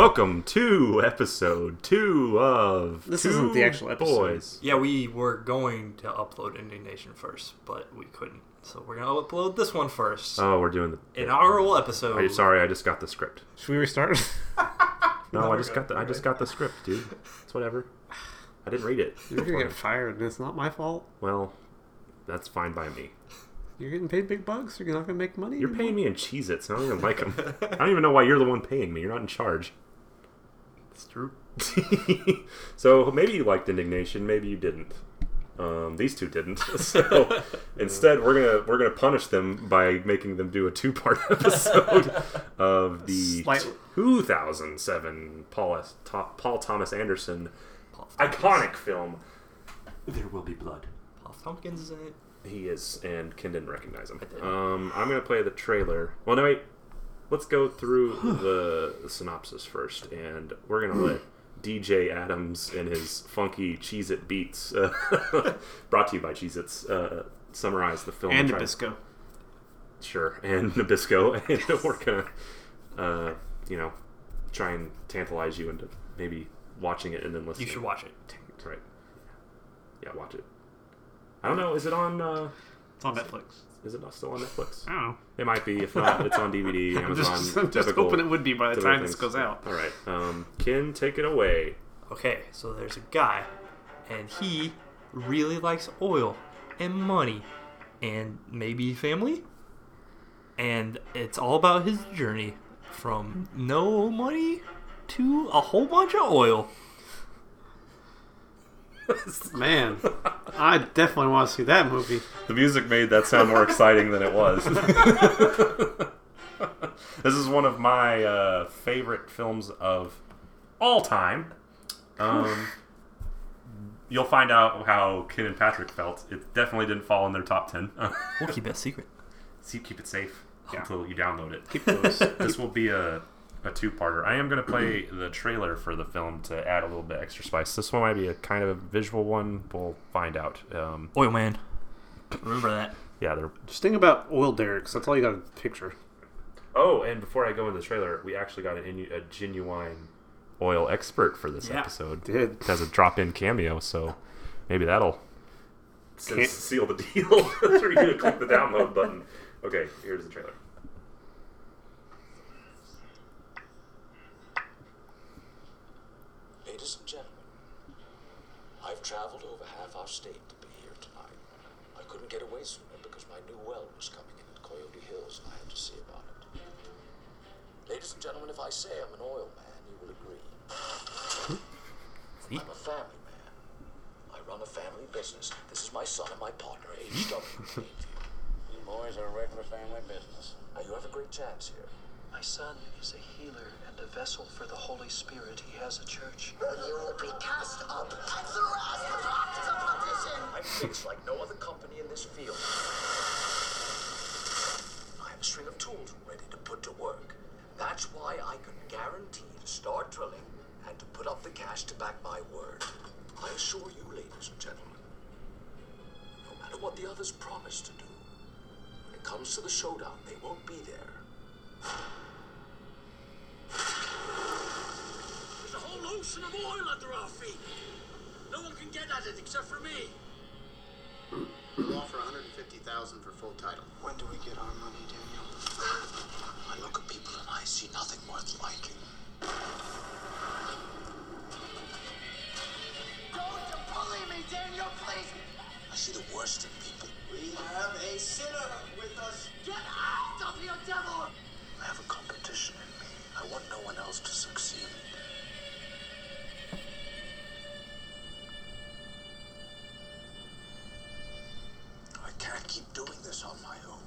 Welcome to episode two of This Two isn't the actual episode. Boys. Yeah, we were going to upload Indignation first, but we couldn't. So we're gonna upload this one first. Oh, we're doing the Inaugural episode. Are you sorry? I just got the script. Should we restart? No, No, I just good. got the I just got the script, dude. It's whatever. I didn't read it. You're gonna get fired, and it's not my fault. Well, that's fine by me. You're getting paid big bucks. You're not gonna make money. You're anymore? paying me in Cheez-Its. and I don't even like them. I don't even know why you're the one paying me. You're not in charge. It's true. so maybe you liked indignation, maybe you didn't. Um, these two didn't. So instead, we're gonna we're gonna punish them by making them do a two part episode of the Slight- 2007 Paul Paul Thomas Anderson Paul iconic film. There will be blood. Paul Tompkins is in it. He is, and Ken didn't recognize him. Um, I'm gonna play the trailer. Well, no, wait. Let's go through the, synopsis first, and we're gonna let DJ Adams and his funky Cheez-It beats, uh, brought to you by Cheez-Its, uh, summarize the film. and Nabisco. Sure, and Nabisco, and we're gonna, uh, you know, try and tantalize you into maybe watching it and then listening. You should watch it. Right. Yeah, watch it. I don't know. Is it on? It's on Netflix. is it not still on Netflix? I don't know. It might be. If not, it's on DVD, I'm Amazon. just, I'm just typical- hoping it would be by the typical time this goes out. All right, um, Ken, take it away. Okay, so there's a guy, and he really likes oil and money, and maybe family. And it's all about his journey from no money to a whole bunch of oil. Man, I definitely want to see that movie. The music made that sound more exciting than it was. this is one of my uh, favorite films of all time. Um, you'll find out how Ken and Patrick felt. It definitely didn't fall in their top ten. We'll keep it a secret. See, keep it safe Yeah. until you download it. Keep those. this will be a, a two-parter. I am going to play the trailer for the film to add a little bit extra spice. This one might be a kind of a visual one. We'll find out. Um, Oil man. Remember that. yeah, they're Just think about oil derricks. That's all you got to picture. Oh, and before I go into the trailer, we actually got an inu- a genuine oil expert for this Yeah. episode. Did It has a drop-in cameo, so maybe that'll Can't- seal the deal. for you click the download button. Okay, here's the trailer. Ladies and gentlemen, I've traveled over half our state to be here tonight. I couldn't get away sooner because my new well was coming in at Coyote Hills and I had to see about it. Ladies and gentlemen, if I say I'm an oil man, you will agree. I'm a family man. I run a family business. This is my son and my partner, H.W. Plainview. You boys are a regular family business. Now, you have a great chance here. My son is a healer and a vessel for the Holy Spirit. He has a church. You will be cast up and thrust back to perdition. I'm fixed like no other company in this field. I have a string of tools ready to put to work. That's why I can guarantee to start drilling and to put up the cash to back my word. I assure you, ladies and gentlemen, no matter what the others promise to do, when it comes to the showdown, they won't be there. There's a whole ocean of oil under our feet. No one can get at it except for me. We'll offer 150,000 for full title. When do we get our money, Daniel? I look at people and I see nothing worth liking. Don't you bully me, Daniel, please. I see the worst in people. We have a sinner with us. Get out of here, devil. I have a competition in me. I want no one else to succeed. On my own.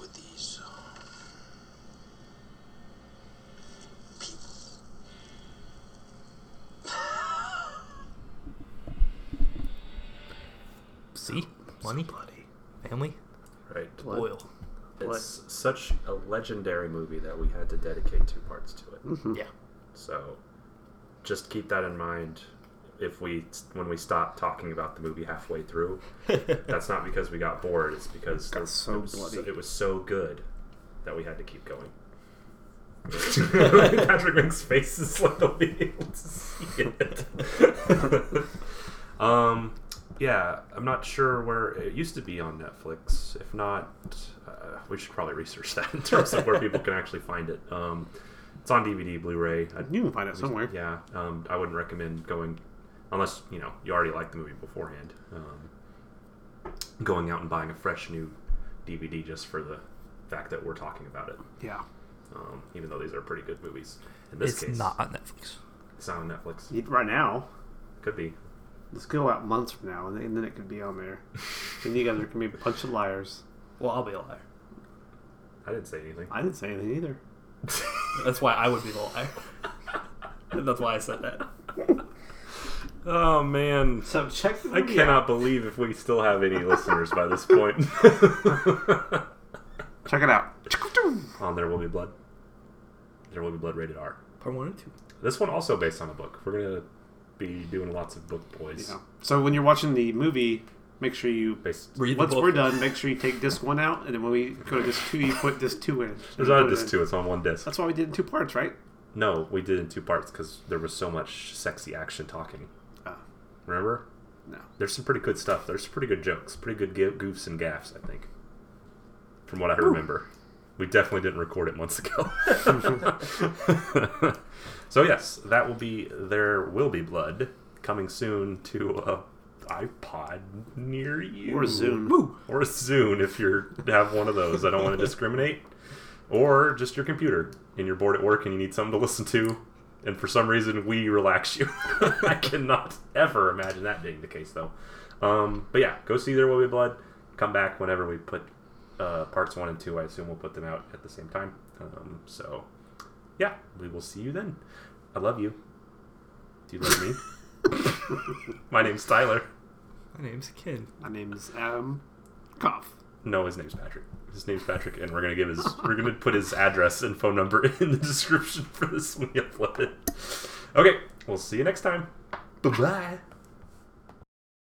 With these uh, people. See? Money? Family? Right. Oil. It's such a legendary movie that we had to dedicate two parts to it. Yeah. So just keep that in mind if we when we stop talking about the movie halfway through. that's not because we got bored. It's because Got the- so it was bloody. it was so good that we had to keep going. Patrick Rink's face is like they'll be able to see it. um, yeah, I'm not sure where it used to be on Netflix. If not, uh, we should probably research that in terms of where people can actually find it. Um, it's on DVD, Blu-ray. I, You can find it somewhere. yeah, um, I wouldn't recommend going unless you know you already liked the movie beforehand. Um, going out and buying a fresh new DVD just for the fact that we're talking about it. Yeah. Um, even though these are pretty good movies. In this It's case, not on Netflix. It's not on Netflix. Right now, Could be. let's go out months from now, and then, and then it could be on there. and you guys are gonna be a bunch of liars. Well, I'll be a liar. I didn't say anything. I didn't say anything either. That's why I would be the liar. That's why I said that. Oh man, So check the I cannot out. believe if we still have any listeners by this point. Check it out. on There Will Be Blood. There Will Be Blood rated R. Part one and two. This one also based on a book. We're gonna be doing lots of book boys. Yeah. So when you're watching the movie, make sure you Based. Read the once book. we're done, make sure you take disc one out, and then when we go to disc two, you put disc two in. There's not a disc in. two. It's on one disc. That's why we did it in two parts, right? No, we did it in two parts because there was so much sexy action talking. Remember? No. There's some pretty good stuff. There's some pretty good jokes, pretty good goofs and gaffs. I think, from what I remember. We definitely didn't record it months ago. so yes, that will be. There will be blood coming soon to a iPod near you Or Zune. Woo! or a Zune if you have one of those. I don't want to discriminate. Or just your computer and you're bored at work and you need something to listen to, and for some reason we relax you. I cannot ever imagine that being the case though. Um, but yeah, go see There Will Be Blood. Come back whenever we put uh, parts one and two. I assume we'll put them out at the same time. Um, so yeah, we will see you then. I love you. Do you love me? My name's Tyler. My name's Ken. My name's Adam Koff. No, his name's Patrick. His name's Patrick, and we're gonna give his we're gonna put his address and phone number in the description for this when we upload it. Okay, we'll see you next time. Bye bye.